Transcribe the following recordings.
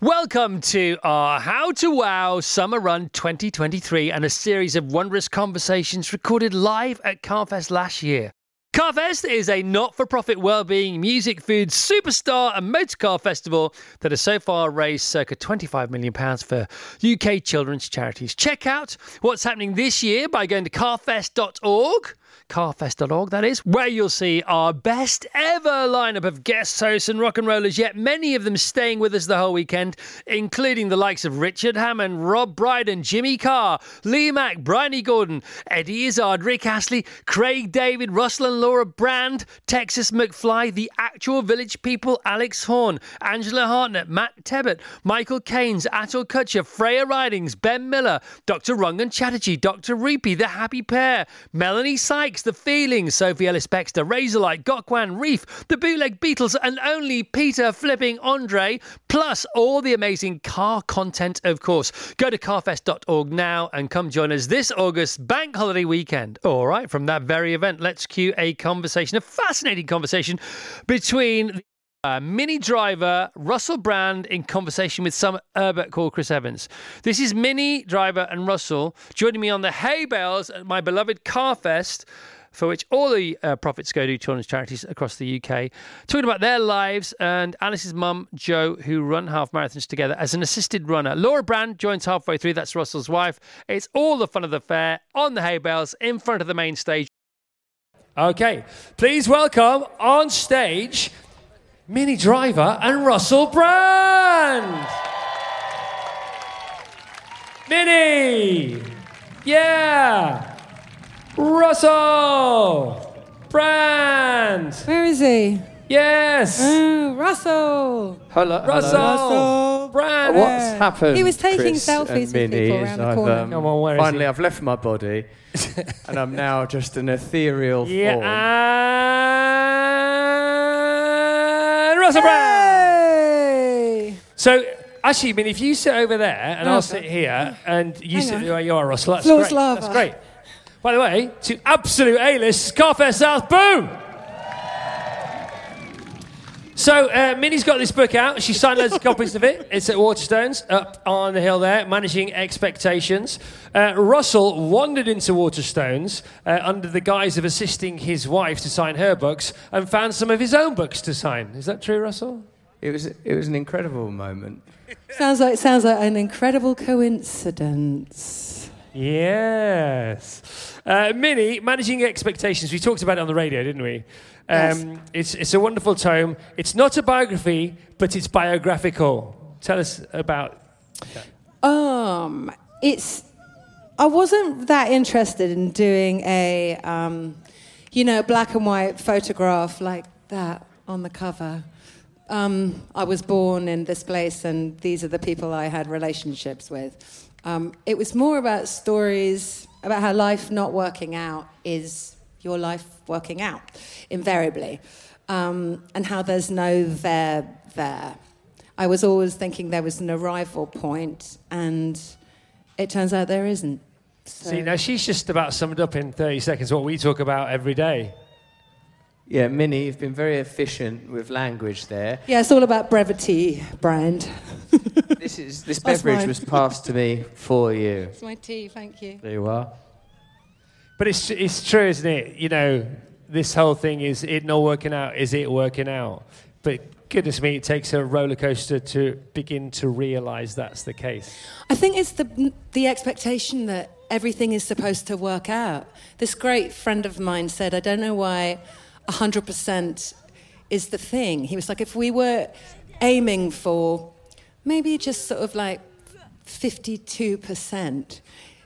Welcome to our How to Wow Summer Run 2023 and a series of wondrous conversations recorded live at Carfest last year. Carfest is a not for profit well-being music, food, superstar and motorcar festival that has so far raised circa £25 million for UK children's charities. Check out what's happening this year by going to carfest.org carfest.org, that is, where you'll see our best ever lineup of guest hosts and rock and rollers, yet many of them staying with us the whole weekend, including the likes of Richard Hammond, Rob Brydon, Jimmy Carr, Lee Mack, Bryony Gordon, Eddie Izzard, Rick Astley, Craig David, Russell and Laura Brand, Texas McFly, the actual village people, Alex Horne, Angela Hartnett, Matt Tebbutt, Michael Keynes, Atul Kochhar, Freya Ridings, Ben Miller, Dr. Rangan Chatterjee, Dr. Rupy, The Happy Pear, Melanie Sykes, The Feelings, Sophie Ellis Bextor, Razorlight, Gok Wan, Reef, The Bootleg Beatles, and only Peter Flipping Andre, plus all the amazing car content, of course. Go to carfest.org now and come join us this August bank holiday weekend. All right, from that very event, let's cue a conversation, a fascinating conversation between uh, Minnie Driver Russell Brand in conversation with some Herbert called Chris Evans. This is Minnie Driver and Russell joining me on the hay bales at my beloved Carfest, for which all the uh, profits go to children's charities across the UK, talking about their lives and Alice's mum, Jo, who run half marathons together as an assisted runner. Laura Brand joins halfway through, that's Russell's wife. It's all the fun of the fair on the hay bales in front of the main stage. Okay, please welcome on stage Minnie Driver and Russell Brand. Minnie! Yeah! Russell! Brand! Where is he? Yes! Oh, Russell. Hello, Russell! Russell. Brand! What's happened? He was taking Chris selfies with people around the corner. um, Come on, where is finally, he? I've left my body, and I'm now just an ethereal Yeah, form. and Russell Brand! Hey! So, actually, I mean, if you sit over there and No, I'll sit here and you Hang sit on. where you are, Russell, that's Floor's great. lava. That's great. By the way, to absolute A-list, Scarface South, boom! So, uh, Minnie's got this book out. She signed loads of copies of it. It's at Waterstones, up on the hill there, Managing Expectations. Uh, Russell wandered into Waterstones uh, under the guise of assisting his wife to sign her books and found some of his own books to sign. Is that true, Russell? It was it was an incredible moment. Sounds like sounds like an incredible coincidence. Yes. Uh, Minnie, Managing Expectations. We talked about it on the radio, didn't we? Um, it's, it's a wonderful tome. It's not a biography, but it's biographical. Tell us about. Um, it's. I wasn't that interested in doing a, um, you know, black and white photograph like that on the cover. Um, I was born in this place, and these are the people I had relationships with. Um, it was more about stories about how life not working out is your life working out, invariably, um, and how there's no there there. I was always thinking there was an arrival point, and it turns out there isn't. So- See, now she's just about summed up in 30 seconds what we talk about every day. Yeah, Minnie, you've been very efficient with language there. yeah, it's all about brevity, brand. This is this That's beverage mine. was passed to me for you. It's my tea, thank you. There you are. But it's, it's true, isn't it? You know, this whole thing is it not working out, is it working out? But goodness me, it takes a roller coaster to begin to realize that's the case. I think it's the the expectation that everything is supposed to work out. This great friend of mine said, "I don't know why 100% is the thing." He was like, "If we were aiming for maybe just sort of like 52%,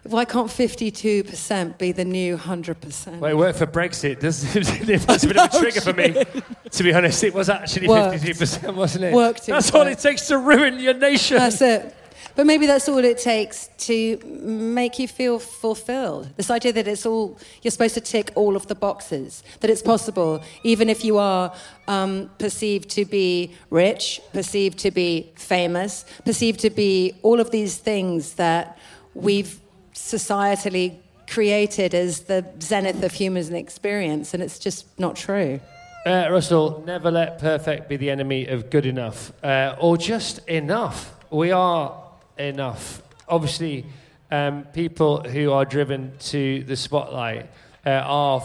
why can't 52% be the new 100%?" Well, it worked for Brexit. Doesn't it? it was a bit of a trigger for me, to be honest. It was actually Worked. 52%, wasn't it? Worked That's all it takes to ruin your nation. That's it. But maybe that's all it takes to make you feel fulfilled. This idea that it's all, you're supposed to tick all of the boxes, that it's possible, even if you are um, perceived to be rich, perceived to be famous, perceived to be all of these things that we've societally created as the zenith of human experience, and it's just not true. Uh, Russell, never let perfect be the enemy of good enough, uh, or just enough. we are enough. Obviously, um, people who are driven to the spotlight uh, are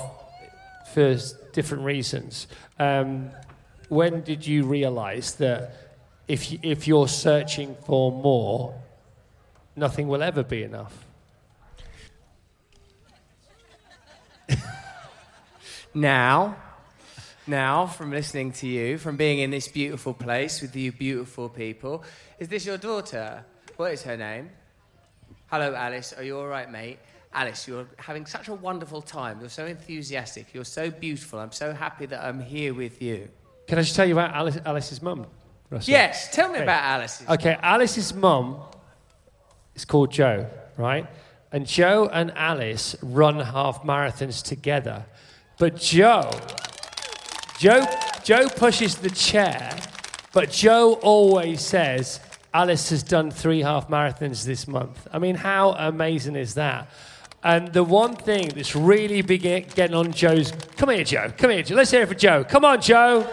for different reasons. Um, when did you realise that if, y- if you're searching for more, nothing will ever be enough? Now, now, from listening to you, from being in this beautiful place with you beautiful people, is this your daughter? What is her name? Hello, Alice. Are you all right, mate? Alice, you're having such a wonderful time. You're so enthusiastic. You're so beautiful. I'm so happy that I'm here with you. Can I just tell you about Alice, Alice's mum? Russell? Yes, tell me about Alice. Okay, Alice's mum is called Joe, right? And Joe and Alice run half marathons together. But Joe, Joe, Joe pushes the chair, but Joe always says Alice has done three half marathons this month. I mean, how amazing is that? And the one thing that's really big getting on Joe's, come here, Joe, come here, Joe. Let's hear it for Joe. Come on, Joe.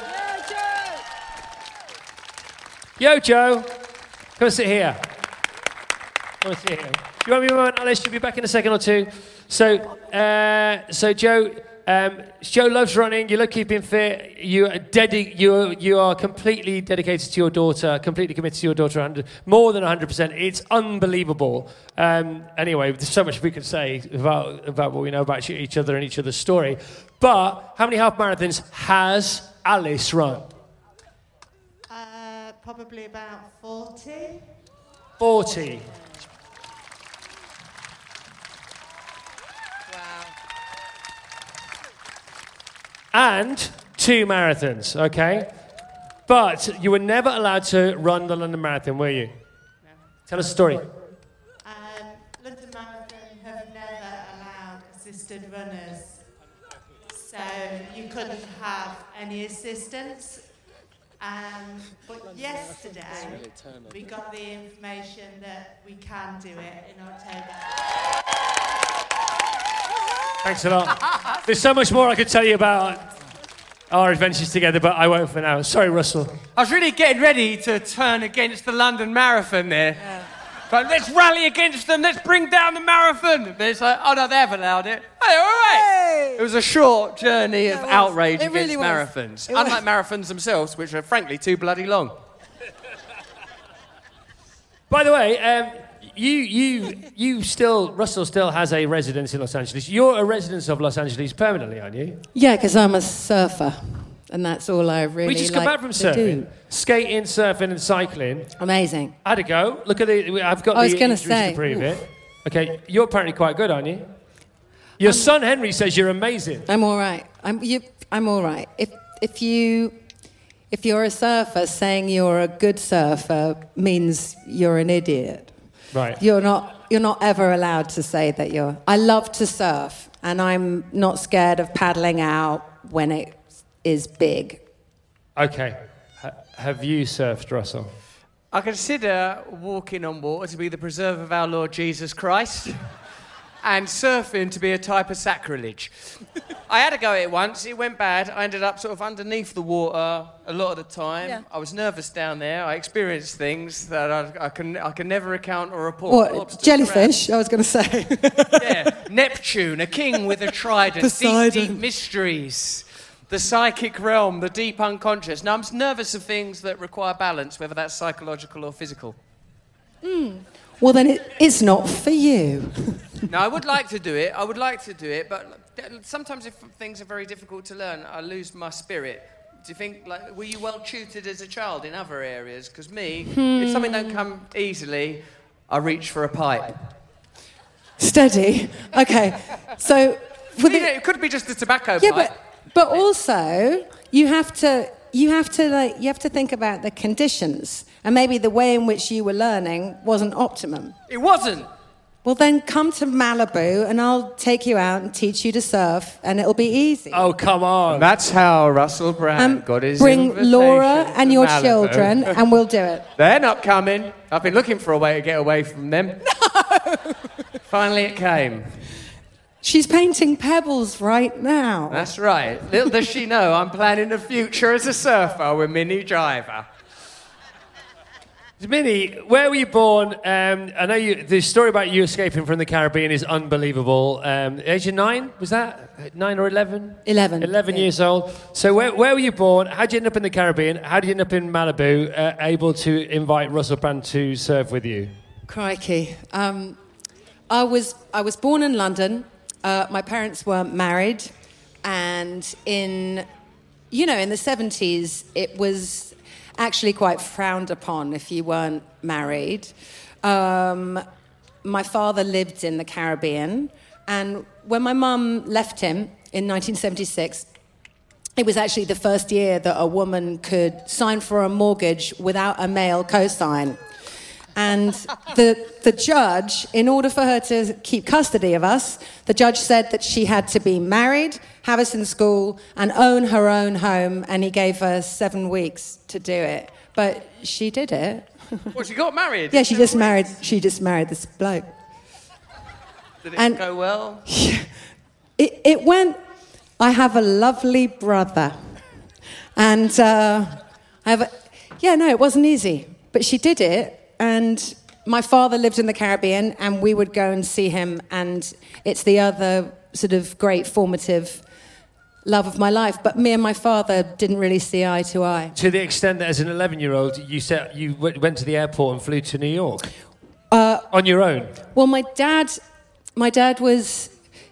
Yo, Joe. Come and sit here. Come and sit here. Do you want me moment, Alice? You'll be back in a second or two. So, uh, so Joe, um, Joe loves running. You love keeping fit. You are dedi- you you are completely dedicated to your daughter, completely committed to your daughter, 100, more than 100%. It's unbelievable. Um, anyway, there's so much we could say about, about what we know about each other and each other's story. But how many half marathons has Alice run? Uh, probably about 40. 40. And two marathons, okay? But you were never allowed to run the London Marathon, were you? Tell us a story. Um, London Marathon have never allowed assisted runners. So you couldn't have any assistance. Um, but yesterday, we got the information that we can do it in October. Thanks a lot. There's so much more I could tell you about our adventures together, but I won't for now. Sorry, Russell. I was really getting ready to turn against the London Marathon there. But let's rally against them, let's bring down the marathon. But it's like, oh no, they haven't allowed it. Hey, all right. It was a short journey of was. outrage It against really marathons. It was. Unlike marathons themselves, which are frankly too bloody long. By the way, um, you, you, you still, Russell still has a residence in Los Angeles. You're a resident of Los Angeles permanently, aren't you? Yeah, because I'm a surfer, and that's all I really we just like come back from surfing, do. skating, surfing, and cycling. Amazing. I had a go. Look at the. I've got I was the gonna injuries say, to prove oof. it. Okay, you're apparently quite good, aren't you? Your son Henry says you're amazing. I'm all right. I'm, you, I'm all right. If, if, you, if you're a surfer, saying you're a good surfer means you're an idiot. Right. You're not, you're not ever allowed to say that you're. I love to surf, and I'm not scared of paddling out when it is big. Okay. Ha- have you surfed, Russell? I consider walking on water to be the preserve of our Lord Jesus Christ. And surfing to be a type of sacrilege. I had a go at it once, it went bad. I ended up sort of underneath the water a lot of the time. Yeah. I was nervous down there. I experienced things that I, I, can, I can never recount or report. What? Jellyfish? I was going to say. Yeah. Neptune, a king with a trident. Deep, Poseidon. deep mysteries. The psychic realm, the deep unconscious. Now, I'm nervous of things that require balance, whether that's psychological or physical. Hmm. Well, then it's not for you. No, I would like to do it. I would like to do it, but sometimes if things are very difficult to learn, I lose my spirit. Do you think, like, were you well tutored as a child in other areas? Because me, if something don't come easily, I reach for a pipe. Steady. Okay. So, for You the, know, it could be just a tobacco yeah, pipe. but but also you have to you have to like you have to think about the conditions and maybe the way in which you were learning wasn't optimum. It wasn't. Well, then come to Malibu and I'll take you out and teach you to surf, and it'll be easy. Oh, come on. That's how Russell Brand Um, got his bring Laura and your Malibu. children, and we'll do it. They're not coming. I've been looking for a way to get away from them. No. Finally, it came. She's painting pebbles right now. That's right. Little does she know, I'm planning a future as a surfer with Minnie Driver. Minnie, where were you born? Um, I know you, the story about you escaping from the Caribbean is unbelievable. Um, age of nine, was that? Nine or 11? 11. 11 yeah. years old. So, where, where were you born? How did you end up in the Caribbean? How did you end up in Malibu, uh, able to invite Russell Brand to serve with you? Crikey. Um, I, was, I was born in London. Uh, my parents were married. And in, you know, in the 70s, it was actually quite frowned upon if you weren't married. Um, my father lived in the Caribbean, and when my mum left him in 1976, it was actually the first year that a woman could sign for a mortgage without a male co-sign. And the, the judge, in order for her to keep custody of us, the judge said that she had to be married, have us in school, and own her own home, and he gave her seven weeks to do it. But she did it. Well, she got married. Yeah, she just married. She just married this bloke. Did it and- go well? It, it went. I have a lovely brother, and uh, I have. A, yeah, no, it wasn't easy, but she did it. And my father lived in the Caribbean, and we would go and see him. And it's the other sort of great formative love of my life. But me and my father didn't really see eye to eye. To the extent that as an 11 year old, you, set, you w- went to the airport and flew to New York Uh, on your own. Well, my dad, my dad was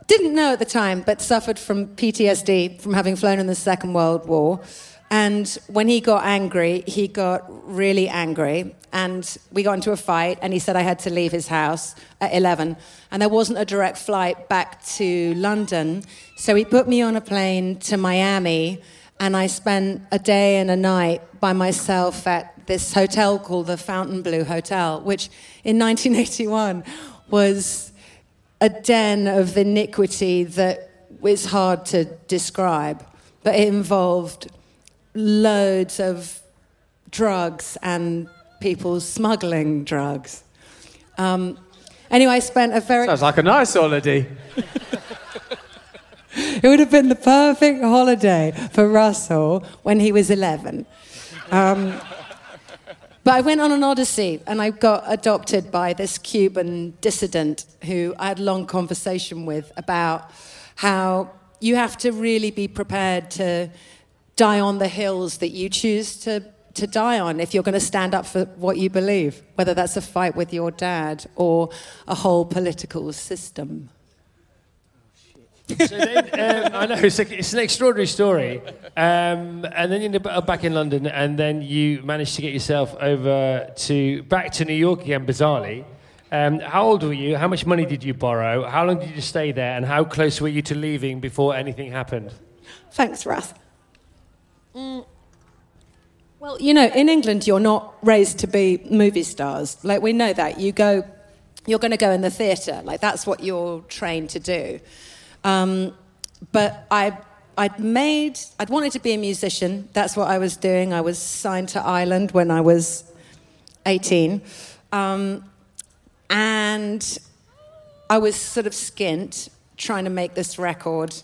didn't know at the time, but suffered from PTSD from having flown in the Second World War. And when he got angry, he got really angry, and we got into a fight. And he said I had to leave his house at eleven, and there wasn't a direct flight back to London. So he put me on a plane to Miami, and I spent a day and a night by myself at this hotel called the Fontainebleau Hotel, which in 1981 was a den of iniquity that was hard to describe, but it involved loads of drugs and people smuggling drugs. Um, anyway, I spent a very. Sounds like a nice holiday. It would have been the perfect holiday for Russell when he was 11. Um, but I went on an odyssey and I got adopted by this Cuban dissident who I had a long conversation with about how you have to really be prepared to die on the hills that you choose to, to die on if you're going to stand up for what you believe, whether that's a fight with your dad or a whole political system. So then, um, I know it's, a, it's an extraordinary story, um, and then you end up back in London, and then you managed to get yourself over to back to New York again, bizarrely. Um, how old were you? How much money did you borrow? How long did you stay there? And how close were you to leaving before anything happened? Thanks, Russ. Mm. Well, you know, in England, you're not raised to be movie stars. Like, we know that. You go, you're going to go in the theatre. Like, that's what you're trained to do. Um, but I, I'd made, I'd wanted to be a musician. That's what I was doing. I was signed to Island when I was 18. Um, and I was sort of skint trying to make this record.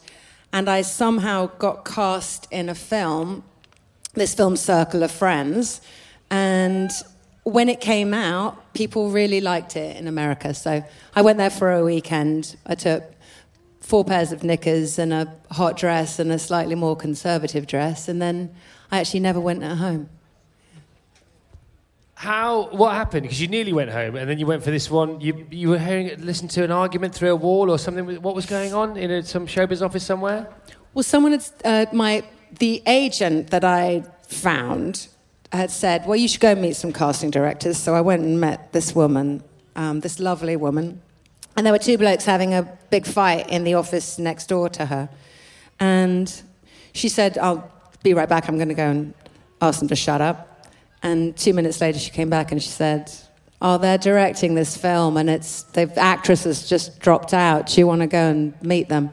And I somehow got cast in a film, this film Circle of Friends. And when it came out, people really liked it in America. So I went there for a weekend. I took four pairs of knickers and a hot dress and a slightly more conservative dress. And then I actually never went at home. How? What happened? Because you nearly went home, and then you went for this one. You you were hearing, listening to an argument through a wall or something. What was going on in a, some showbiz office somewhere? Well, someone had, uh, my, the agent that I found had said, well, you should go and meet some casting directors. So I went and met this woman, um, this lovely woman. And there were two blokes having a big fight in the office next door to her. And she said, I'll be right back. I'm going to go and ask them to shut up. And two minutes later, she came back and she said, Oh, they're directing this film and it's the actress has just dropped out. Do you want to go and meet them?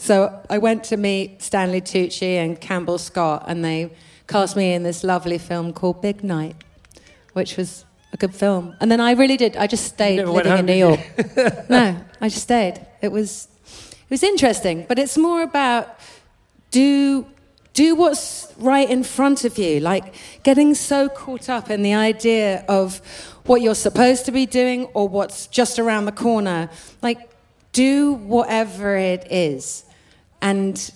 So I went to meet Stanley Tucci and Campbell Scott, and they cast me in this lovely film called Big Night, which was a good film. And then I really did. I just stayed living in New York. no, I just stayed. It was, it was interesting, but it's more about do do what's right in front of you. Like getting so caught up in the idea of what you're supposed to be doing or what's just around the corner. Like, do whatever it is. And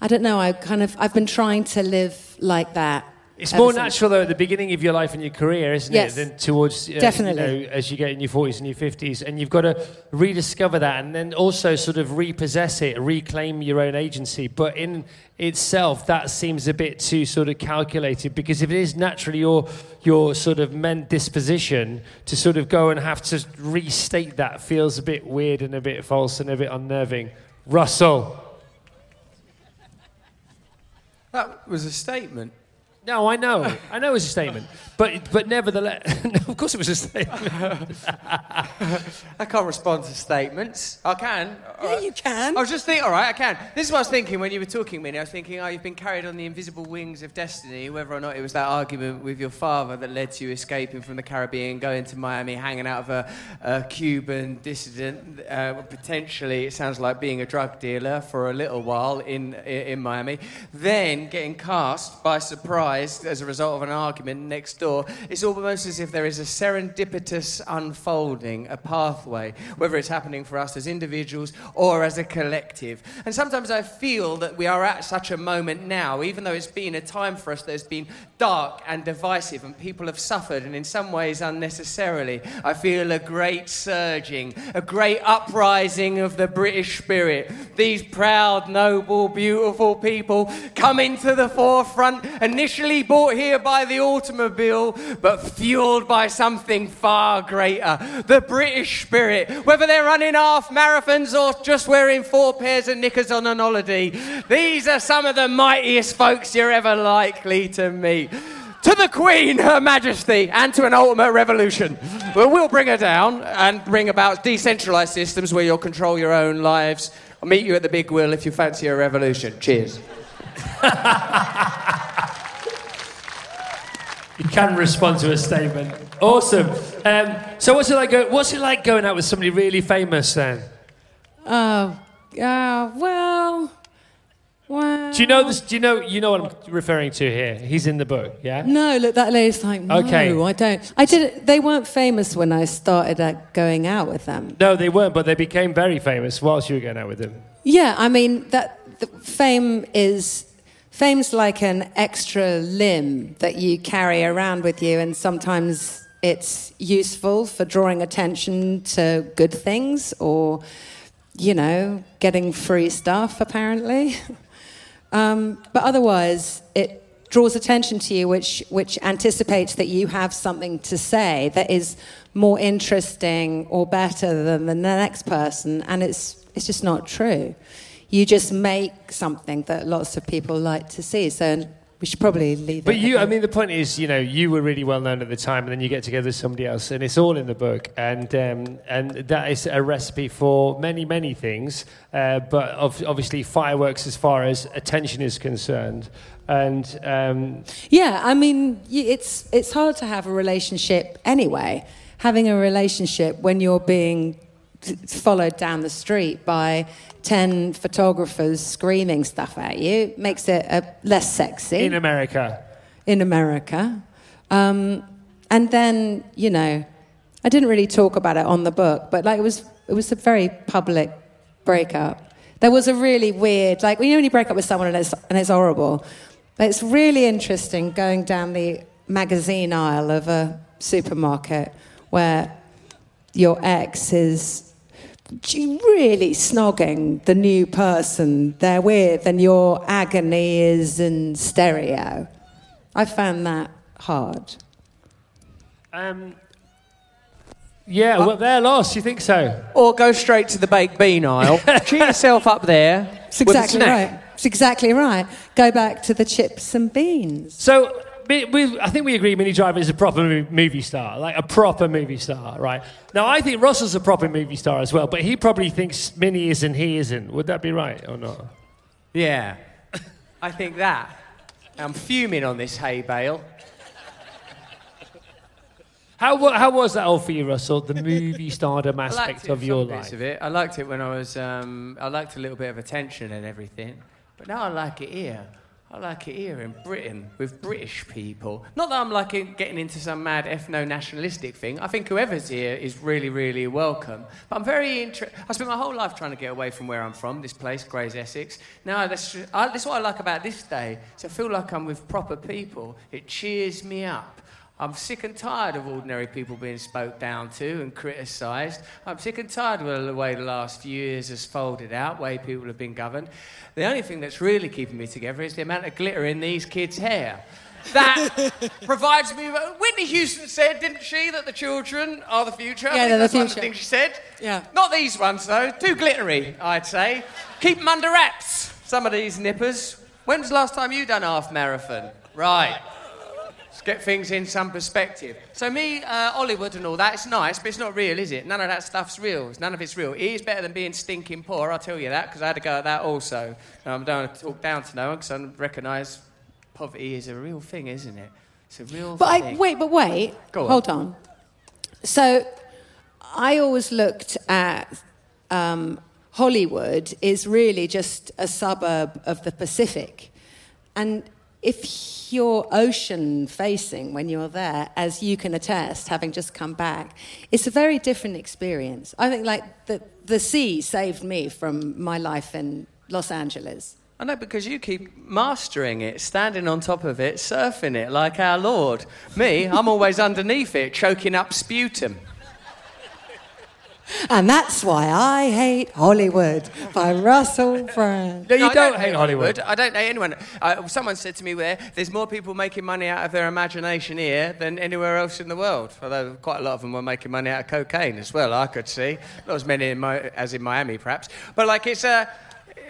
I don't know, I kind of, I've been trying to live like that. It's more since. natural though at the beginning of your life and your career, isn't Yes. it, than towards uh, Definitely. You know, as you get in your forties and your fifties, and you've got to rediscover that, and then also sort of repossess it, reclaim your own agency. But in itself, that seems a bit too sort of calculated because if it is naturally your your sort of meant disposition to sort of go and have to restate that feels a bit weird and a bit false and a bit unnerving. Russell. That was a statement. No, I know. I know it was a statement. But, but nevertheless, of course it was a statement. I can't respond to statements. I can. Yeah, you can. I was just thinking, all right, I can. This is what I was thinking when you were talking, Minnie. I was thinking, oh, you've been carried on the invisible wings of destiny, whether or not it was that argument with your father that led to you escaping from the Caribbean, going to Miami, hanging out with a, a Cuban dissident, uh, potentially, it sounds like being a drug dealer for a little while in, in Miami, then getting cast by surprise as a result of an argument next door. It's almost as if there is a serendipitous unfolding, a pathway, whether it's happening for us as individuals or as a collective. And sometimes I feel that we are at such a moment now, even though it's been a time for us that has been dark and divisive and people have suffered, and in some ways unnecessarily. I feel a great surging, a great uprising of the British spirit. These proud, noble, beautiful people coming to the forefront, initially brought here by the automobile, but fueled by something far greater the British spirit. Whether they're running half marathons or just wearing four pairs of knickers on an holiday, these are some of the mightiest folks you're ever likely to meet. To the Queen, Her Majesty, and to an ultimate revolution. Well, we'll bring her down and bring about decentralized systems where you'll control your own lives. I'll meet you at the big wheel if you fancy a revolution. Cheers. You can respond to a statement. Awesome. Um, so what's it like? Go, what's it like going out with somebody really famous then? Oh, uh, well, well. Do you know this? Do you know? You know what I'm referring to here? He's in the book. Yeah. No, look, that lady's like, no, Okay. I don't. I did. They weren't famous when I started uh, going out with them. No, they weren't, but they became very famous whilst you were going out with them. Yeah, I mean that the fame is fame's like an extra limb that you carry around with you, and sometimes it's useful for drawing attention to good things or, you know, getting free stuff. Apparently, um, but otherwise it draws attention to you, which which anticipates that you have something to say that is more interesting or better than the next person, and it's it's just not true. You just make something that lots of people like to see. So we should probably leave But you, I mean, the point is, you know, you were really well known at the time, and then you get together with somebody else, and it's all in the book, and um, and that is a recipe for many, many things. Uh, but of, obviously, fireworks as far as attention is concerned, and um, Yeah, I mean, it's it's hard to have a relationship anyway. Having a relationship when you're being followed down the street by ten photographers screaming stuff at you makes it uh, less sexy in America, in America. Um, and then, you know, I didn't really talk about it on the book, but like it was, it was a very public breakup. There was a really weird, like you when you only break up with someone and it's, and it's horrible. But it's really interesting going down the magazine aisle of a supermarket where your ex is really snogging the new person they're with, and your agony is in stereo. I found that hard. um, yeah, well, they're lost. You think so? Or go straight to the baked bean aisle, cheer yourself up there. It's with a exactly snack. right. It's exactly right. Go back to the chips and beans. So. We, we, I think we agree Minnie Driver is a proper movie star, like a proper movie star, right? Now, I think Russell's a proper movie star as well, but he probably thinks Minnie is and he isn't. Would that be right or not? Yeah, I think that. I'm fuming on this hay bale. How, how was that all for you, Russell? The movie stardom aspect of your life? Of it. I liked it when I was. Um, I liked a little bit of attention and everything, but now I like it here. I like it here in Britain with British people. Not that I'm like getting into some mad ethno nationalistic thing. I think whoever's here is really, really welcome. But I'm very interested. I spent my whole life trying to get away from where I'm from, this place, Grays Essex. Now, that's, what I like about this day. So I feel like I'm with proper people. It cheers me up. I'm sick and tired of ordinary people being spoke down to and criticised. I'm sick and tired of the way the last few years has folded out, way people have been governed. The only thing that's really keeping me together is the amount of glitter in these kids' hair. That provides me. With Whitney Houston said, didn't she, that the children are the future? Yeah, they're the that's one of future. things she said. Yeah. Not these ones, though. Too glittery, I'd say. Keep them under wraps, some of these nippers. When's the last time you done half marathon? Right. Get things in some perspective. So me, uh, Hollywood and all that, it's nice, but it's not real, is it? None of that stuff's real. None of it's real. It is better than being stinking poor, I'll tell you that, because I had to go at that also. Um, I don't want to talk down to no one, because I recognise poverty is a real thing, isn't it? It's a real thing. But I, wait, but wait. Go on. Hold on. So I always looked at um, Hollywood is really just a suburb of the Pacific. And if you're ocean facing when you're there, as you can attest, having just come back, it's a very different experience. I think like the, the sea saved me from my life in Los Angeles. I know because you keep mastering it, standing on top of it, surfing it like our Lord. Me, I'm always underneath it, choking up sputum. And that's why I hate Hollywood by Russell Brand. No, you No, I don't hate Hollywood. I don't hate anyone. Uh, someone said to me where there's more people making money out of their imagination here than anywhere else in the world. Although quite a lot of them were making money out of cocaine as well. I could see not as many in Mo- as in Miami, perhaps. But like it's a.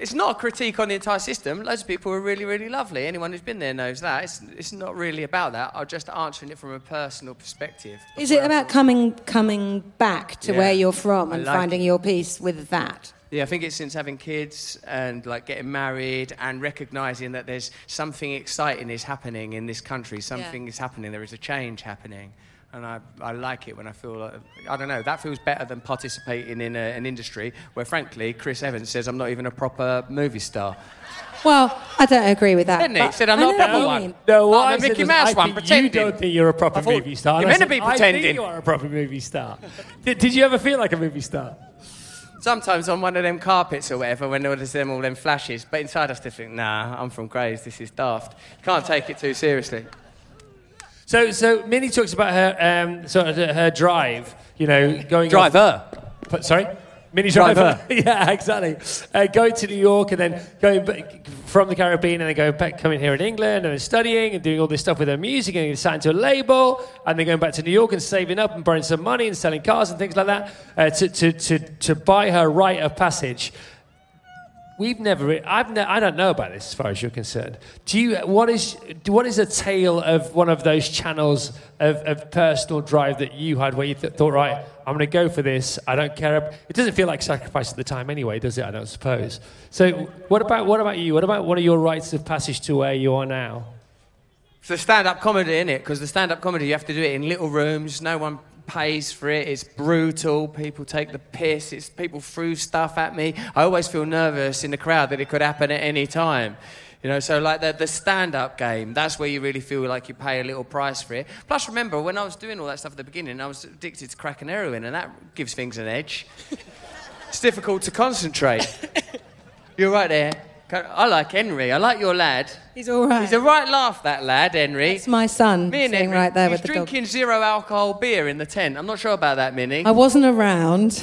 It's not a critique on the entire system. Loads of people are really, really lovely. Anyone who's been there knows that. It's, it's not really about that. I'm just answering it from a personal perspective. Is it about coming coming back to Yeah. where you're from and like finding it. your peace with that? Yeah, I think it's since having kids and like getting married and recognizing that there's something exciting is happening in this country. Something is happening. There is a change happening. And I, I like it when I feel like, I don't know, that feels better than participating in a, an industry where, frankly, Chris Evans says I'm not even a proper movie star. Well, I don't agree with that. Didn't he? but Said I'm I not know a proper what you one. mean. No, what I the said Mickey was, Mouse I one, think pretending. You don't think you're a proper I thought- movie star. You're And I meant to said, be I pretending. think you are a proper movie star. did, did you ever feel like a movie star? Sometimes on one of them carpets or whatever, when there's them all them flashes, but inside I still think, nah, I'm from Grays, this is daft. You can't take it too seriously. So, so Minnie talks about her um, sort of her drive. You know, going off- Driver. But, sorry? Minnie Driver. driver. yeah, exactly. Uh, going to New York and then going back from the Caribbean and then going back, coming here in England and studying and doing all this stuff with her music and getting signed to a label and then going back to New York and saving up and borrowing some money and selling cars and things like that uh, to, to, to, to buy her rite of passage. We've never. I've. Ne- I don't know about this as far as you're concerned. Do you? What is? What is a tale of one of those channels of, of personal drive that you had, where you th- thought, right, I'm going to go for this. I don't care. It doesn't feel like sacrifice at the time, anyway, does it? I don't suppose. So, what about what about you? What about one of your rites of passage to where you are now? The stand-up comedy, isn't it? Because the stand-up comedy, you have to do it in little rooms. No one pays for it. It's brutal. People take the piss. It's people threw stuff at me. I always feel nervous in the crowd that it could happen at any time. You know, so like the, the stand-up game, that's where you really feel like you pay a little price for it. Plus, remember, when I was doing all that stuff at the beginning, I was addicted to crack and heroin, and that gives things an edge. it's difficult to concentrate. You're right there. I like Henry. I like your lad. He's all right. He's a right laugh, that lad, Henry. It's my son Me and sitting Henry, right there he's with the dog. drinking zero alcohol beer in the tent. I'm not sure about that, Minnie. I wasn't around.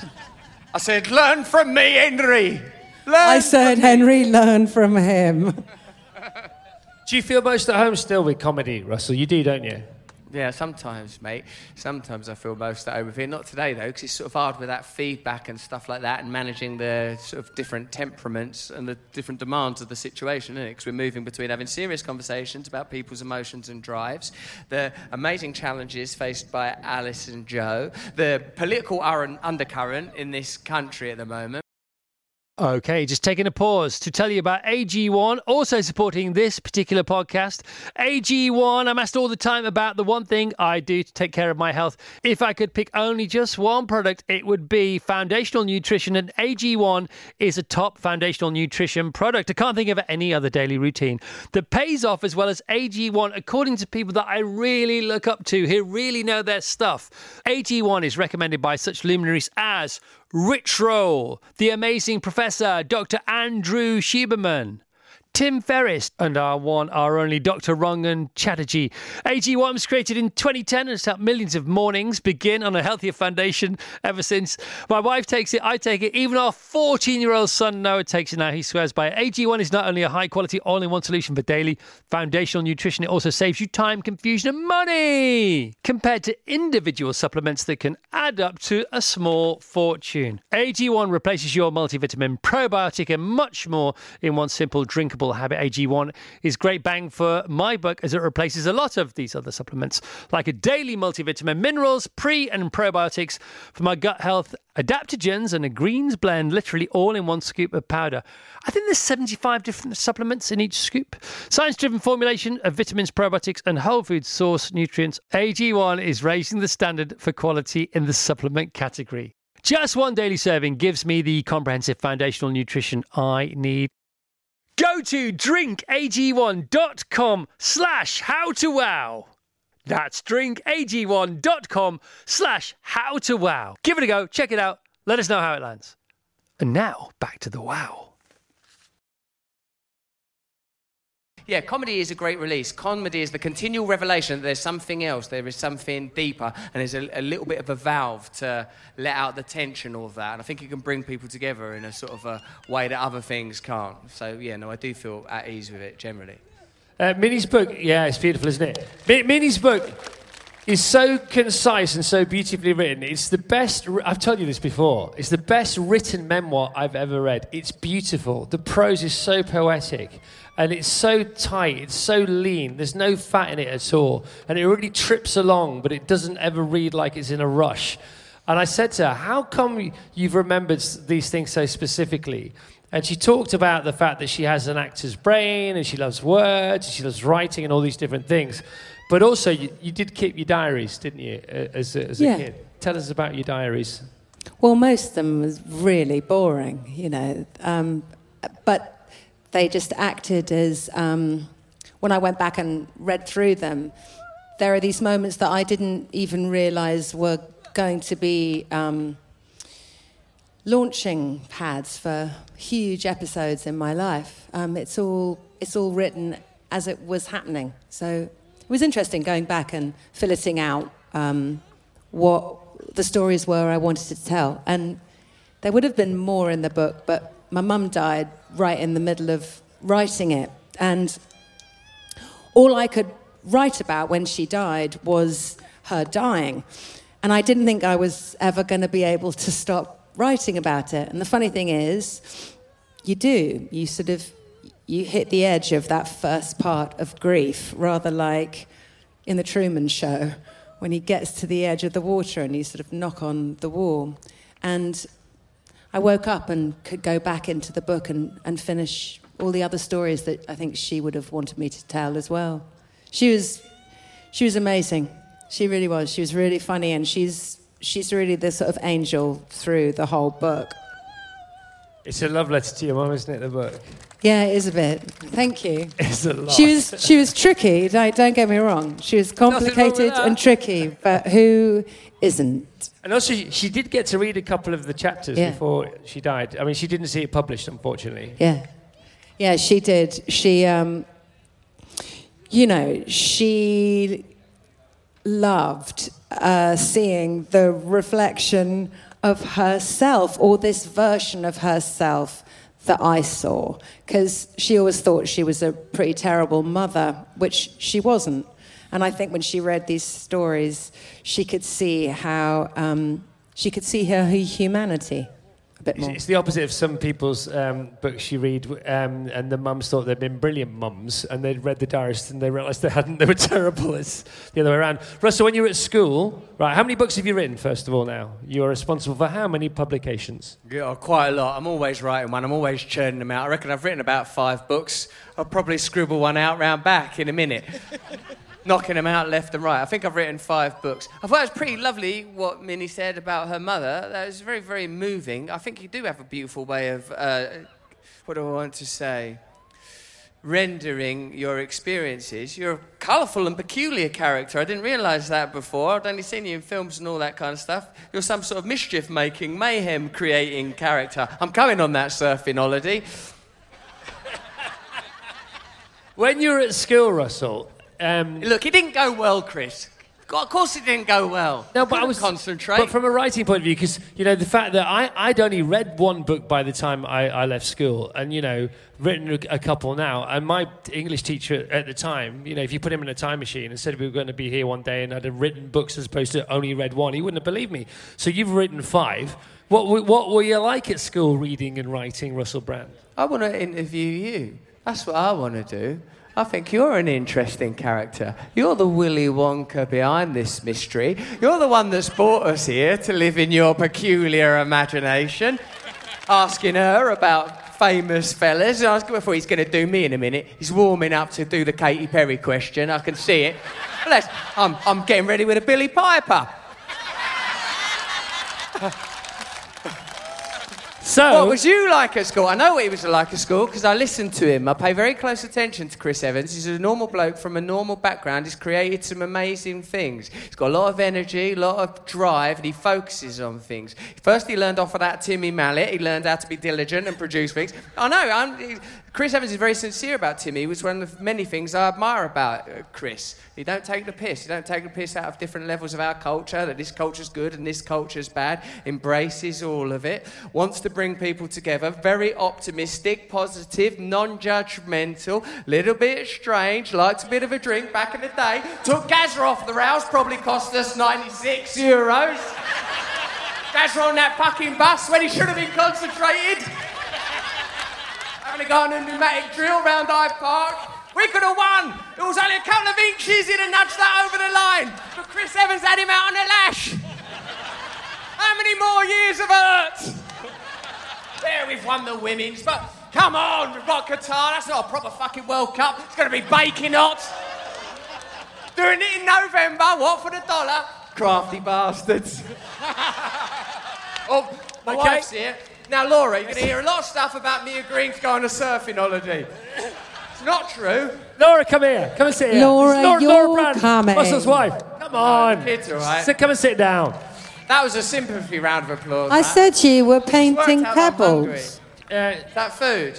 I said, learn from me, Henry. Learn. I said, Henry, learn from him. Do you feel most at home still with comedy, Russell? You do, don't you? Yeah, sometimes, mate. Sometimes I feel most at home with it. Not today, though, because it's sort of hard with that feedback and stuff like that and managing the sort of different temperaments and the different demands of the situation, isn't it? Because we're moving between having serious conversations about people's emotions and drives, the amazing challenges faced by Alice and Joe, the political undercurrent in this country at the moment. Okay, just taking a pause to tell you about AG1, also supporting this particular podcast. AG1, I'm asked all the time about the one thing I do to take care of my health. If I could pick only just one product, it would be foundational nutrition, and AG1 is a top foundational nutrition product. I can't think of any other daily routine that pays off as well as AG1, according to people that I really look up to who really know their stuff. AG1 is recommended by such luminaries as Rich Roll, the amazing professor, Dr. Andrew Huberman. Tim Ferriss and our one, our only Dr. Rangan Chatterjee. AG1 was created in 2010 and has helped millions of mornings begin on a healthier foundation ever since. My wife takes it, I take it, even our 14 year old son Noah takes it now. He swears by it. AG1 is not only a high quality all in one solution for daily foundational nutrition, it also saves you time, confusion, and money compared to individual supplements that can add up to a small fortune. AG1 replaces your multivitamin, probiotic, and much more in one simple drinkable habit. AG1 is great bang for my buck as it replaces a lot of these other supplements, like a daily multivitamin, minerals, pre and probiotics for my gut health, adaptogens, and a greens blend, literally all in one scoop of powder. I think there's 75 different supplements in each scoop. Science driven formulation of vitamins, probiotics, and whole food source nutrients. AG1 is raising the standard for quality in the supplement category. Just one daily serving gives me the comprehensive foundational nutrition I need. Go to drinkag1.com slash how to wow. That's drinkag1.com slash how to wow. Give it a go, check it out, let us know how it lands. And now back to the wow. Yeah, comedy is a great release. Comedy is the continual revelation that there's something else, there is something deeper, and there's a, a, little bit of a valve to let out the tension of that. And I think it can bring people together in a sort of a way that other things can't. So, yeah, no, I do feel at ease with it generally. Uh, Minnie's book, yeah, it's beautiful, isn't it? Minnie's book is so concise and so beautifully written. It's the best, I've told you this before, it's the best written memoir I've ever read. It's beautiful. The prose is so poetic and it's so tight, it's so lean, there's no fat in it at all. And it really trips along, but it doesn't ever read like it's in a rush. And I said to her, How come you've remembered these things so specifically? And she talked about the fact that she has an actor's brain and she loves words, and she loves writing and all these different things. But also, you, you did keep your diaries, didn't you, as, a, as a Yeah. kid? Tell us about your diaries. Well, most of them was really boring, you know. Um, but they just acted as um, when I went back and read through them. There are these moments that I didn't even realise were going to be um, launching pads for huge episodes in my life. Um, it's all it's all written as it was happening. So it was interesting going back and filleting out um, what the stories were I wanted to tell. And there would have been more in the book, but my mum died right in the middle of writing it. And all I could write about when she died was her dying. And I didn't think I was ever going to be able to stop writing about it. And the funny thing is, you do. You sort of you hit the edge of that first part of grief, rather like in the Truman Show when he gets to the edge of the water and you sort of knock on the wall. And I woke up and could go back into the book and, and finish all the other stories that I think she would have wanted me to tell as well. She was, she was amazing. She really was. She was really funny, and she's, she's really the sort of angel through the whole book. It's a love letter to your mum, isn't it, the book? Yeah, it is a bit. Thank you. It's a lot. She was, she was tricky, don't, don't get me wrong. She was complicated and tricky, but who isn't? And also, she, did get to read a couple of the chapters Yeah. before she died. I mean, she didn't see it published, unfortunately. Yeah. Yeah, she did. She, um, you know, she loved uh, seeing the reflection of herself or this version of herself that I saw. Because she always thought she was a pretty terrible mother, which she wasn't. And I think when she read these stories, she could see how um, she could see her humanity bit more. It's the opposite of some people's um, books you read, um, and the mums thought they'd been brilliant mums, and they'd read the diarist and they realised they hadn't. They were terrible. It's the other way around. Russell, when you were at school, right? How many books have you written? First of all, now you are responsible for how many publications? Yeah, quite a lot. I'm always writing one. I'm always churning them out. I reckon I've written about five books. I'll probably scribble one out round back in a minute. Knocking them out left and right. I think I've written five books. I thought it was pretty lovely what Minnie said about her mother. That was very, very moving. I think you do have a beautiful way of, uh, what do I want to say? Rendering your experiences. You're a colourful and peculiar character. I didn't realise that before. I'd only seen you in films and all that kind of stuff. You're some sort of mischief making, mayhem creating character. I'm going on that surfing holiday. When you were at school, Russell. Um, Look, it didn't go well, Chris. Of course, it didn't go well. No, but I was concentrate. But from a writing point of view, because you know the fact that I I'd only read one book by the time I, I left school, and you know written a, a couple now. And my English teacher at the time, you know, if you put him in a time machine and said we were going to be here one day and I'd have written books as opposed to only read one, he wouldn't have believed me. So you've written five. What what were you like at school, reading and writing, Russell Brand? I want to interview you. That's what I want to do. I think you're an interesting character. You're the Willy Wonka behind this mystery. You're the one that's brought us here to live in your peculiar imagination. Asking her about famous fellas. I was before he's going to do me in a minute. He's warming up to do the Katy Perry question. I can see it. I'm, I'm getting ready with a Billie Piper. So What was you like at school? I know what he was like at school because I listened to him. I pay very close attention to Chris Evans. He's a normal bloke from a normal background. He's created some amazing things. He's got a lot of energy, a lot of drive, and he focuses on things. First, he learned off of that Timmy Mallett. He learned how to be diligent and produce things. I know. I'm, Chris Evans is very sincere about Timmy, which one of the many things I admire about uh, Chris. He don't take the piss. He don't take the piss out of different levels of our culture, that this culture's good and this culture's bad. Embraces all of it. Wants to bring people together. Very optimistic, positive, non-judgmental, little bit strange, likes a bit of a drink back in the day. Took Gazza off the rails, probably cost us 96 euros. Gazza on that fucking bus when he should have been concentrated. Having a go on a pneumatic drill round Hyde Park. We could have won. It was only a couple of inches. He'd have nudged that over the line. But Chris Evans had him out on a lash. How many more years of hurt? There, we've won the women's, but come on, we've got Qatar. That's not a proper fucking World Cup. It's going to be baking hot. Doing it in November. What for the dollar? Crafty bastards. oh, my Okay. wife's here. Now, Laura, you're going to hear a lot of stuff about me agreeing to go on a surfing holiday. It's not true. Laura, come here. Come and sit here. Laura, Laura, you're Laura Brand, coming. Russell's wife. Come on. Kids, all right. Sit, come and sit down. That was a sympathy round of applause. I that. said you were painting out I'm hungry. pebbles. Uh, That food.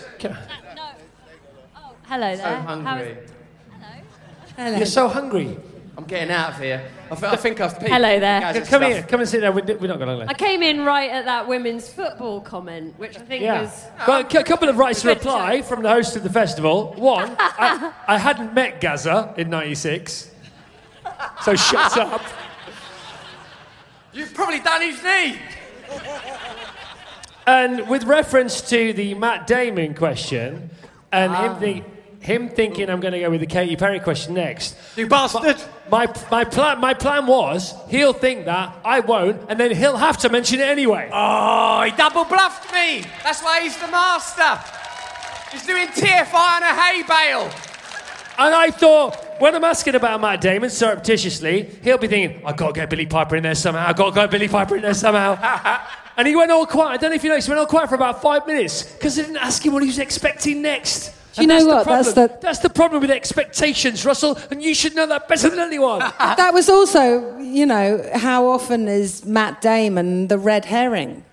Hello So there. How hungry. is- Hello. you're so hungry. I'm getting out of here. I, th- I think I've peaked. Hello there. Guys, it's Come stuff. here. Come and sit down. We're, we're not going to I came in right at that women's football comment, which I think Yeah. was. Well, a couple of rights to reply from the host of the festival. One, I, I hadn't met Gazza in '96, so shut up. You've probably done his knee. And with reference to the Matt Damon question, and Ah. him, think, him thinking I'm going to go with the Katy Perry question next. You bastard. My, my, plan, my plan was he'll think that, I won't, and then he'll have to mention it anyway. Oh, he double bluffed me. That's why he's the master. He's doing TFI on a hay bale. And I thought, when I'm asking about Matt Damon surreptitiously, he'll be thinking, I've got to get Billie Piper in there somehow, I've got to get Billie Piper in there somehow. and he went all quiet. I don't know if you noticed, he went all quiet for about five minutes because I didn't ask him what he was expecting next. Do you know that's the what? That's problem. the- That's the problem with expectations, Russell, and you should know that better than anyone. That was also, you know, how often is Matt Damon the red herring?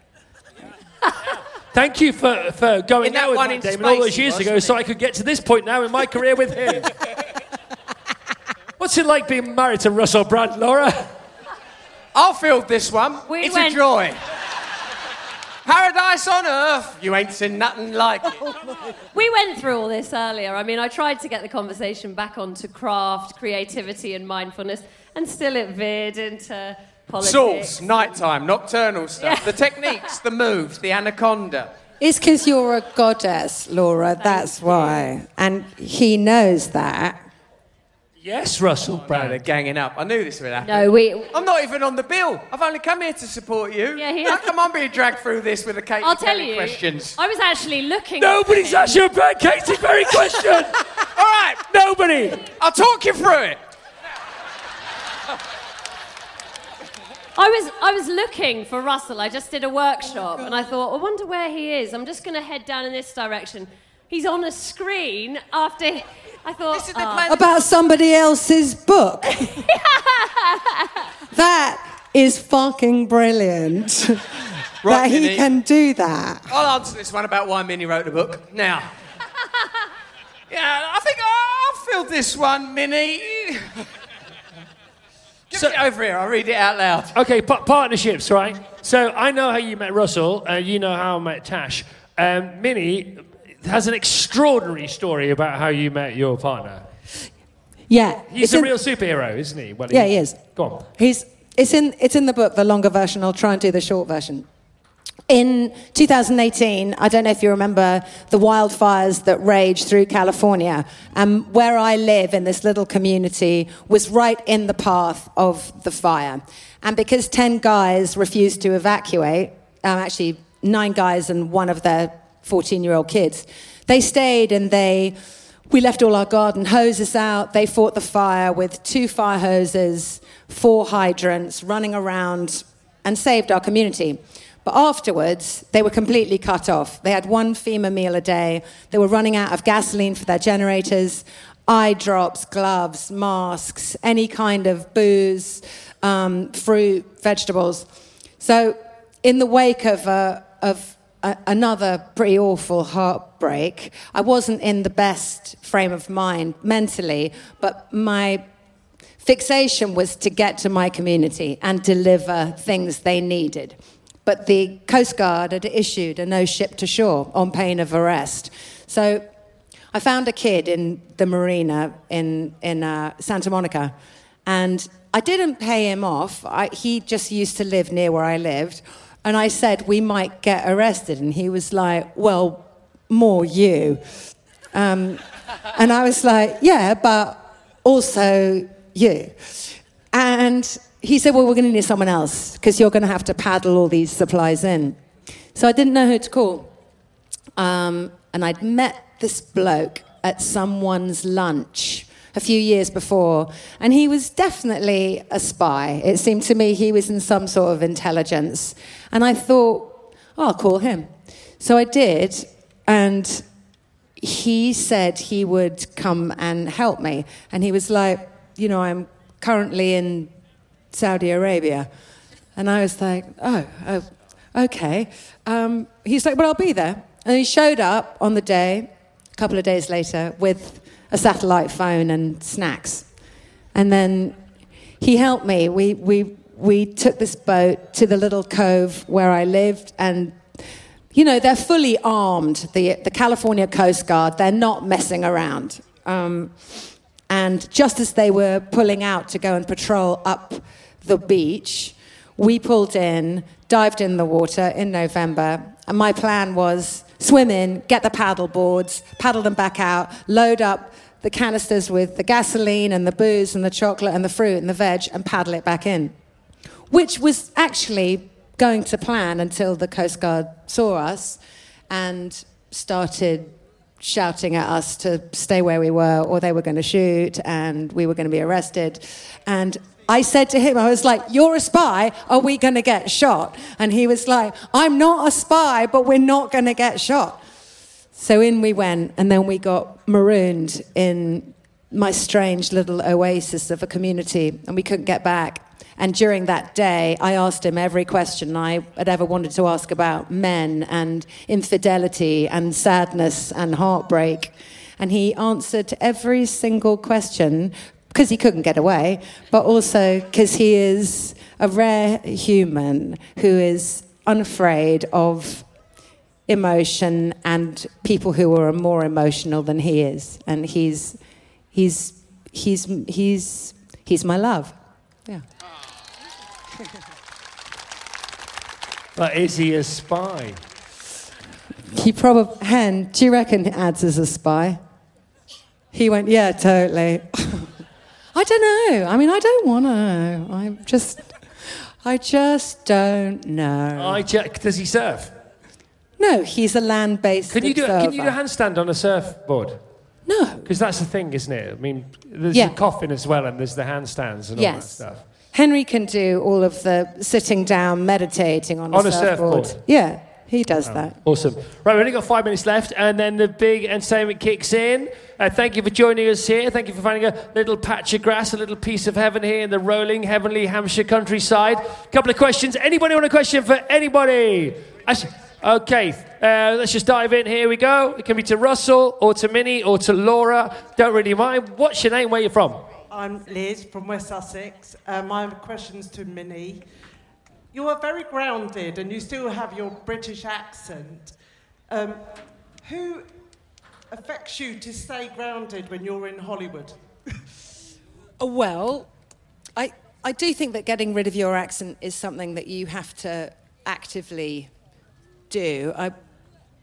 Thank you for, for going In that out with one Matt in Damon all those years ago wasn't so? I could get to this point now in my career with him. What's it like being married to Russell Brand, Laura? I'll field this one. We it's went- a joy. Paradise on earth. You ain't seen nothing like it. We went through all this earlier. I mean, I tried to get the conversation back onto craft, creativity, and mindfulness, and still it veered into politics. Source, nighttime, nocturnal stuff, the techniques, the moves, the anaconda. It's because you're a goddess, Laura. that's why. And he knows that. Yes, Russell Oh, they're ganging up. I knew this would happen. No, we. I'm not even on the bill. I've only come here to support you. Yeah, he How has- come I'm being dragged through this with a Katy I'll tell you. questions? I was actually looking. Nobody's at asked you a bad Katy Perry question. All right, Nobody. I'll talk you through it. I was I was looking for Russell. I just did a workshop, and I thought, I wonder where he is. I'm just going to head down in this direction. He's on a screen after. I thought. This is the plan. About somebody else's book. that is fucking brilliant. that he Minnie. can do that. I'll answer this one about why Minnie wrote the book. Now. Yeah, I think I'll fill this one, Minnie. Give So- it over here. I'll read it out loud. Okay, pa- partnerships, right? So I know how you met Russell, and you know how I met Tash. Um, Minnie has an extraordinary story about how you met your partner. Yeah. He's a in- real superhero, isn't he? Well, Yeah, he is. Go on. He's, it's, in, it's in the book, the longer version. I'll try and do the short version. In 2018, I don't know if you remember the wildfires that raged through California. Um, where I live in this little community was right in the path of the fire. And because 10 guys refused to evacuate, um, actually, nine guys and one of their 14 year old kids, they stayed and they we left all our garden hoses out. They fought the fire with two fire hoses, four hydrants, running around and saved our community. But afterwards, they were completely cut off. They had one FEMA meal a day. They were running out of gasoline for their generators, eye drops, gloves, masks, any kind of booze, um, fruit, vegetables. So, in the wake of, uh, of another pretty awful heartbreak, I wasn't in the best frame of mind mentally, but my fixation was to get to my community and deliver things they needed. But the Coast Guard had issued a no ship to shore on pain of arrest. So I found a kid in the marina in, in uh, Santa Monica, and I didn't pay him off. I, he just used to live near where I lived. And I said, We might get arrested. And he was like, Well, more you. Um, and I was like, Yeah, but also you. And he said, Well, we're going to need someone else because you're going to have to paddle all these supplies in. So I didn't know who to call. Um, and I'd met this bloke at someone's lunch a few years before, and he was definitely a spy. It seemed to me he was in some sort of intelligence. And I thought, oh, I'll call him. So I did, and he said he would come and help me. And he was like, you know, I'm currently in Saudi Arabia. And I was like, oh, oh okay. Um, he's like, well, I'll be there. And he showed up on the day, a couple of days later, with a satellite phone and snacks. And then he helped me. We, we, we took this boat to the little cove where I lived, and you know, they're fully armed, the, the California Coast Guard. They're not messing around. Um, and just as they were pulling out to go and patrol up the beach, we pulled in, dived in the water in November, and my plan was swim in, get the paddle boards, paddle them back out, load up the canisters with the gasoline and the booze and the chocolate and the fruit and the veg, and paddle it back in. Which was actually going to plan until the Coast Guard saw us and started shouting at us to stay where we were or they were going to shoot and we were going to be arrested. And I said to him, I was like, You're a spy. Are we going to get shot? And he was like, I'm not a spy, but we're not going to get shot. So in we went, and then we got marooned in my strange little oasis of a community, and we couldn't get back. And during that day, I asked him every question I had ever wanted to ask about men and infidelity and sadness and heartbreak. And he answered every single question because he couldn't get away, but also because he is a rare human who is unafraid of emotion and people who are more emotional than he is. And he's, he's, he's, he's, he's my love. Yeah. But is he a spy? He probably, Hen, do you reckon ads is a spy? He went, yeah, totally. I don't know. I mean, I don't want to. I just, I just don't know. I check. Does he surf? no, he's a land-based Can you do? Can you do a handstand on a surfboard? No. Because that's the thing, isn't it? I mean, there's Yeah. the coffin as well, and there's the handstands and all that Yes. stuff. Henry can do all of the sitting down, meditating on a, On a surfboard. Yeah, he does that. Awesome. Right, we've only got five minutes left, and then the big entertainment kicks in. Uh, thank you for joining us here. Thank you for finding a little patch of grass, a little piece of heaven here in the rolling, heavenly Hampshire countryside. A couple of questions. Anybody want a question for anybody? Actually, Okay, uh, let's just dive in. Here we go. It can be to Russell or to Minnie or to Laura. Don't really mind. What's your name? Where you from? I'm Liz from West Sussex. Uh, my question's to Minnie. You are very grounded and you still have your British accent. Um, who affects you to stay grounded when you're in Hollywood? Well, I, I do think that getting rid of your accent is something that you have to actively do. I,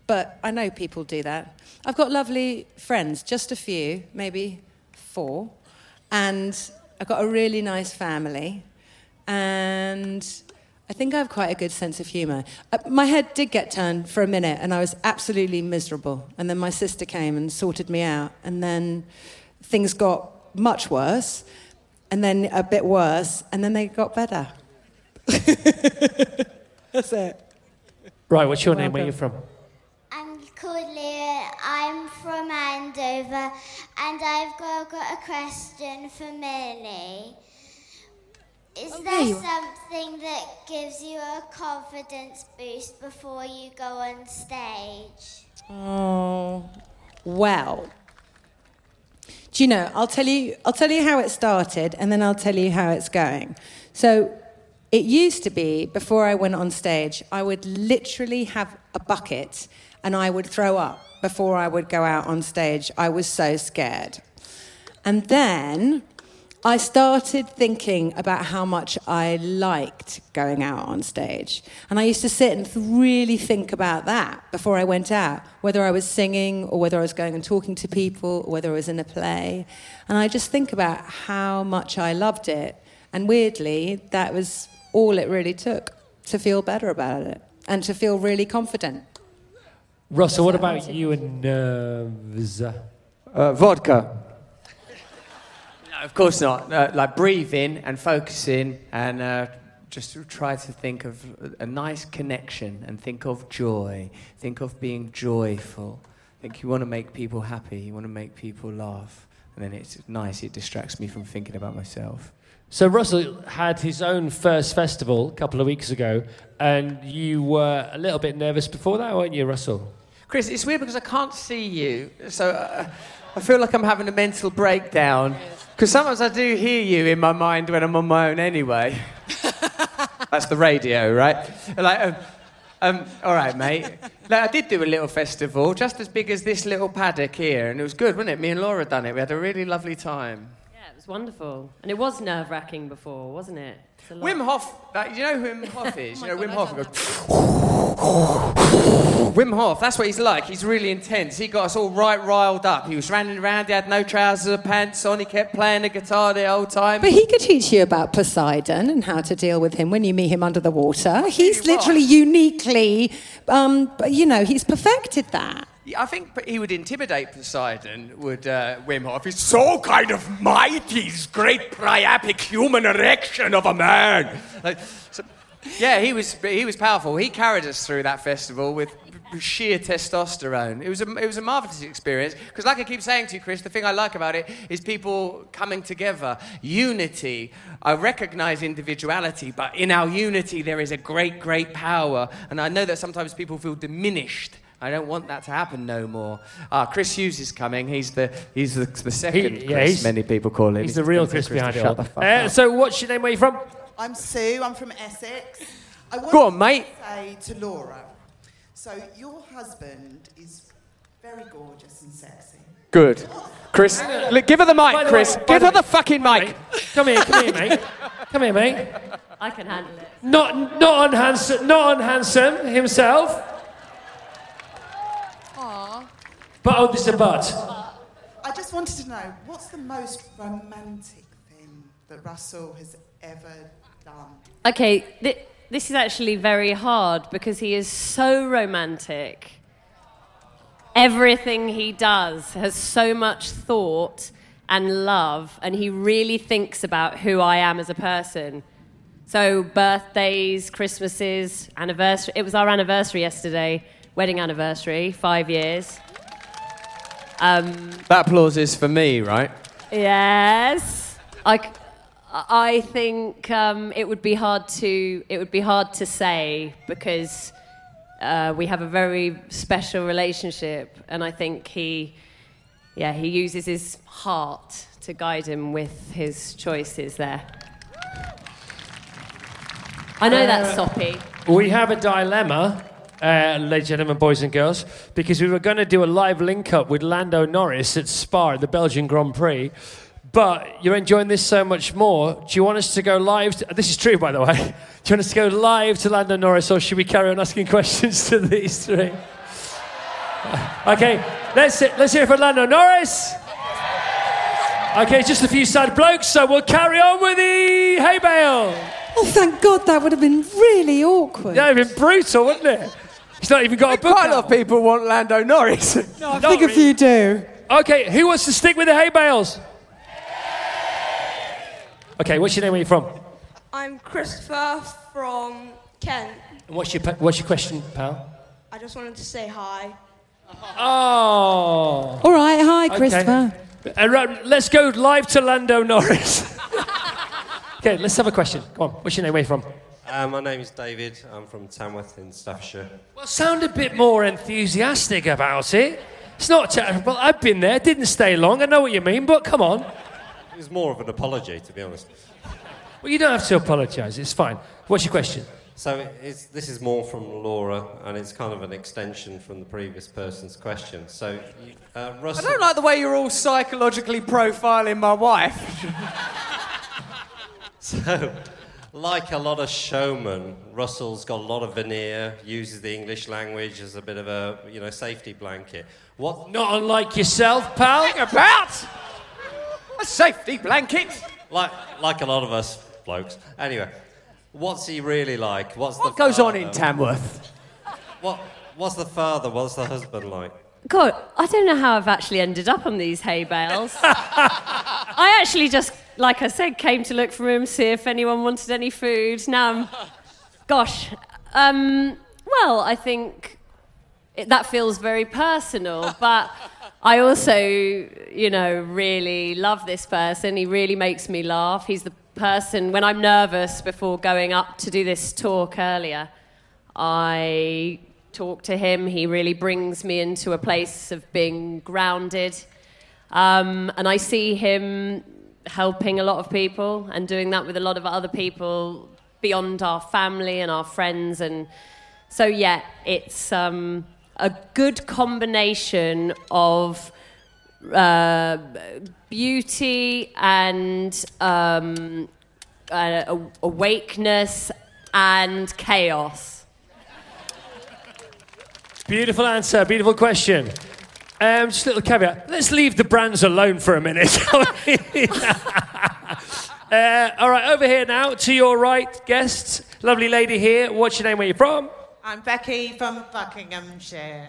but I know people do that. I've got lovely friends, just a few, maybe four, and I've got a really nice family, and I think I have quite a good sense of humour. Uh, my head did get turned for a minute, and I was absolutely miserable. And then my sister came and sorted me out, and then things got much worse, and then a bit worse, and then they got better. That's it. Right, what's your name? Where are you from? I'm called Leah. I'm from Andover, and I've got, got a question for Millie. Is Oh, there there something that gives you a confidence boost before you go on stage? Oh, well. Do you know? I'll tell you. I'll tell you how it started, and then I'll tell you how it's going. So, it used to be before I went on stage, I would literally have a bucket, and I would throw up before I would go out on stage. I was so scared, and then I started thinking about how much I liked going out on stage. And I used to sit and th- really think about that before I went out, whether I was singing or whether I was going and talking to people or whether I was in a play. And I just think about how much I loved it. And weirdly, that was all it really took to feel better about it and to feel really confident. Russell, what about you and nerves? Uh, vodka. No, of course not. Uh, like breathing and focusing and uh, just try to think of a nice connection and think of joy. Think of being joyful. Think you want to make people happy. You want to make people laugh. And then it's nice. It distracts me from thinking about myself. So Russell had his own first festival a couple of weeks ago, and you were a little bit nervous before that, weren't you, Russell? Chris, it's weird because I can't see you, so uh, I feel like I'm having a mental breakdown. Because sometimes I do hear you in my mind when I'm on my own anyway. That's the radio, right? Like, um, um, all right, mate. Like, I did do a little festival, just as big as this little paddock here, and it was good, wasn't it? Me and Laura done it. We had a really lovely time. Yeah, it was wonderful. And it was nerve wracking before, wasn't it? It's a lot. Wim Hof, like, you know who Wim Hof is? You know, Wim Hof goes. Wim Hof, that's what he's like. He's really intense. He got us all right riled up. He was running around, he had no trousers or pants on, he kept playing the guitar the whole time. But he could teach you about Poseidon and how to deal with him when you meet him under the water. He's literally uniquely, um, you know, he's perfected that. I think he would intimidate Poseidon, would uh, Wim Hof. He's so kind of mighty, his great priapic human erection of a man. Like, so- yeah, he was, he was powerful. He carried us through that festival with sheer testosterone. It was a, it was a marvelous experience because, like I keep saying to you, Chris, the thing I like about it is people coming together, unity. I recognize individuality, but in our unity, there is a great, great power. And I know that sometimes people feel diminished. I don't want that to happen no more. Ah, Chris Hughes is coming. He's the he's the, the second He- yeah, he's- many people call him. He's the real Chris to behind it all. Uh, so what's your name? Where are you from? I'm Sue, I'm from Essex. I want Go on, mate. to say to Laura, so your husband is very gorgeous and sexy. Good. Chris, look, give her the By mic, the Chris. way- give the her way- the fucking mic. Come here, come here, mate. Come here, mate. I can handle it. Not, not unhandsome, not unhandsome himself. But oh, there's a but. I just wanted to know what's the most romantic thing that Russell has ever done? Okay, th- this is actually very hard because he is so romantic. Everything he does has so much thought and love, and he really thinks about who I am as a person. So, birthdays, Christmases, anniversary. It was our anniversary yesterday, wedding anniversary, five years. Um, That applause is for me, right? Yes, I, I think um, it would be hard to it would be hard to say because uh, we have a very special relationship, and I think he, yeah, he uses his heart to guide him with his choices there. I know that's soppy. We have a dilemma, uh, ladies and gentlemen, boys and girls, because we were going to do a live link up with Lando Norris at Spa at the Belgian Grand Prix. But you're enjoying this so much more. Do you want us to go live? To, this is true, by the way. Do you want us to go live to Lando Norris, or should we carry on asking questions to these three? Okay, let's let's hear it for Lando Norris. Okay, just a few sad blokes, so we'll carry on with the hay bale. Oh, thank God, that would have been really awkward. That would have been brutal, wouldn't it? He's not even got a book Quite a lot of people want Lando Norris. No, I Not think a really. few do. Okay, who wants to stick with the hay bales? Okay, what's your name? Where are you from? I'm Christopher from Kent. And what's your what's your question, pal? I just wanted to say hi. Oh. All right, hi, Okay. Christopher. Uh, right, let's go live to Lando Norris. okay, let's have a question. Come on, what's your name? Where are you from? Uh, my name is David. I'm from Tamworth in Staffordshire. Well, sound a bit more enthusiastic about it. It's not terrible. I've been there. Didn't stay long. I know what you mean, but come on. It was more of an apology, to be honest. Well, you don't have to apologise. It's fine. What's your question? So it's, this is more from Laura, and it's kind of an extension from the previous person's question. So, you- uh, I don't like the way you're all psychologically profiling my wife. So, like a lot of showmen, Russell's got a lot of veneer, uses the English language as a bit of a you know safety blanket. What? Not unlike yourself, pal. About a safety blanket. Like like a lot of us blokes. Anyway, what's he really like? What's What the goes on in? Tamworth? What What's the father? What's the husband like? God, I don't know how I've actually ended up on these hay bales. I actually just, like I said, came to look for him, see if anyone wanted any food. Now I'm, gosh, um, well, I think it, that feels very personal, but I also, you know, really love this person. He really makes me laugh. He's the person, when I'm nervous before going up to do this talk earlier, I talk to him. He really brings me into a place of being grounded. Um, and I see him helping a lot of people and doing that with a lot of other people beyond our family and our friends. And so, yeah, it's um, a good combination of uh, beauty and um, uh, awakeness and chaos. Beautiful answer, beautiful question. Um, just a little caveat. Let's leave the brands alone for a minute. uh, all right, over here now, to your right, guests. Lovely lady here. What's your name? Where you from? I'm Becky from Buckinghamshire.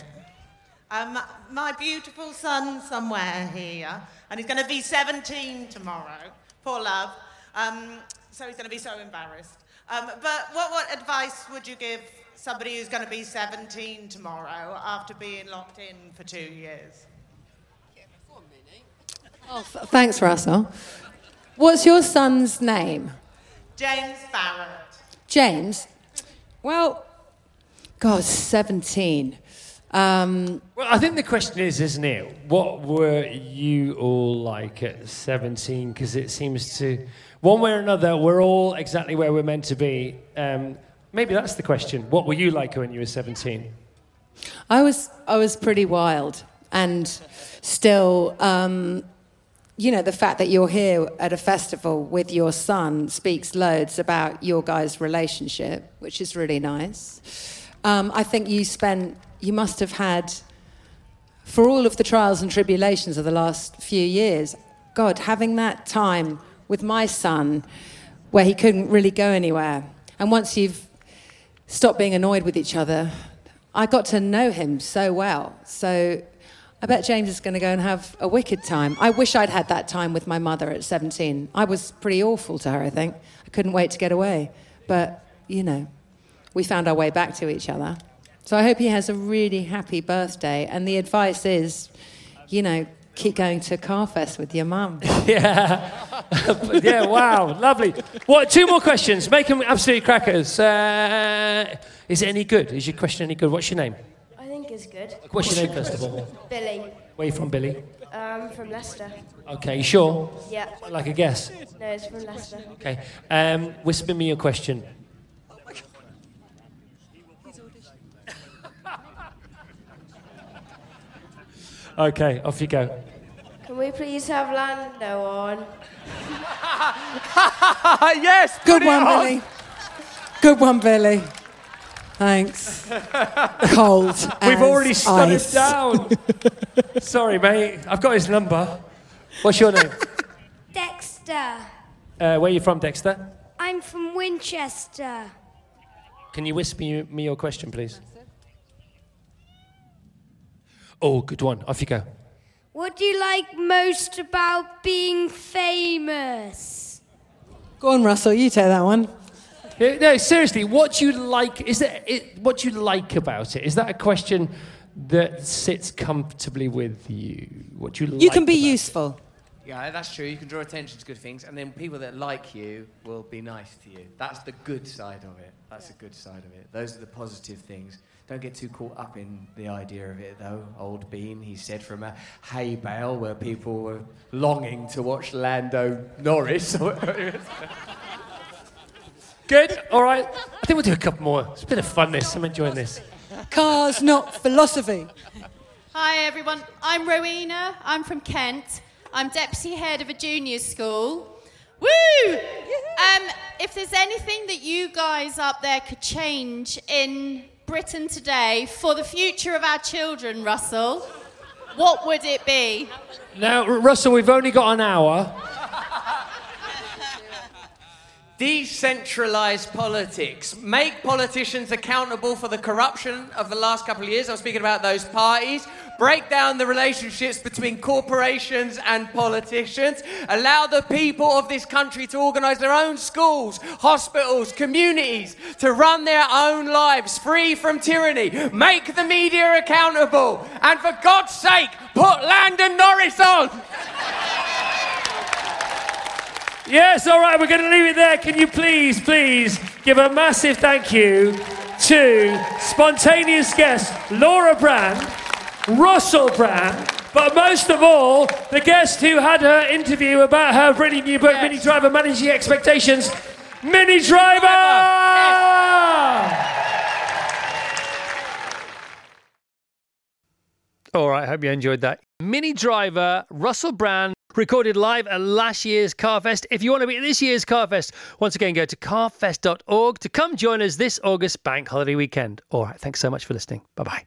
Um, my beautiful son somewhere here, and he's going to be 17 tomorrow. Poor love. Um, so he's going to be so embarrassed. Um, but what, what advice would you give somebody who's going to be 17 tomorrow after being locked in for two years? Oh, f- thanks, Russell. What's your son's name? James Barrett. James. Well, God, 17. Um, Well, I think the question is, isn't it? What were you all like at 17? Because it seems to, one way or another, we're all exactly where we're meant to be. Um, maybe that's the question. What were you like when you were 17? I was I was pretty wild. and still, um, you know, the fact that you're here at a festival with your son speaks loads about your guys' relationship, which is really nice. Um, I think you spent, you must have had, for all of the trials and tribulations of the last few years, God, having that time with my son where he couldn't really go anywhere. And once you've stopped being annoyed with each other, I got to know him so well. So I bet James is going to go and have a wicked time. I wish I'd had that time with my mother at 17. I was pretty awful to her, I think. I couldn't wait to get away. But, you know, we found our way back to each other. So I hope he has a really happy birthday. And the advice is, you know, keep going to Carfest with your mum. yeah. yeah, wow, lovely. What? Two more questions. Make them absolute crackers. Uh, is it any good? Is your question any good? What's your name? I think it's good. What's your name, first of all? Billy. Where are you from, Billy? Um, from Leicester. Okay, you sure? Yeah. Like a guess? No, it's from Leicester. Okay. Um, whisper me your question. Okay, off you go. Can we please have Lando on? yes. Good put it one, on. Billy. Good one, Billy. Thanks. Cold. We've as already shut it down. Sorry, mate. I've got his number. What's your name? Dexter. Uh, where are you from, Dexter? I'm from Winchester. Can you whisper me- me your question, please? Oh, good one. Off you go. What do you like most about being famous? Go on, Russell. You take that one. Eh, no, seriously, what do you like? Is that it, what do you like about it? Is that a question that sits comfortably with you? What do you like? You can be about it? useful. Yeah, that's true. You can draw attention to good things, and then people that like you will be nice to you. That's the good side of it. That's the good side of it. Those are the positive things. Don't get too caught up in the idea of it, though. Old Bean, he said from a hay bale where people were longing to watch Lando Norris. Good. All right. I think we'll do a couple more. It's a bit of fun. This. I'm enjoying this. Cars, not philosophy. Hi everyone, I'm Rowena. I'm from Kent. I'm deputy head of a junior school. Woo! Um, if there's anything that you guys up there could change in Britain today for the future of our children, Russell, what would it be? Now, Russell, we've only got an hour. Decentralised politics. Make politicians accountable for the corruption of the last couple of years. I'm speaking about those parties. Break down the relationships between corporations and politicians. Allow the people of this country to organise their own schools, hospitals, communities, to run their own lives free from tyranny. Make the media accountable. And for God's sake, put Lando Norris on. Yes, all right, we're going to leave it there. Can you please, please give a massive thank you to spontaneous guest Laura Brand, Russell Brand, but most of all, the guest who had her interview about her brilliant new book, Minnie Driver Managing Expectations, Minnie Driver! All right, hope you enjoyed that. Minnie Driver Russell Brand recorded live at last year's Carfest. If you want to be at this year's Carfest, once again go to carfest.org to come join us this August bank holiday weekend. All right, thanks so much for listening. Bye bye.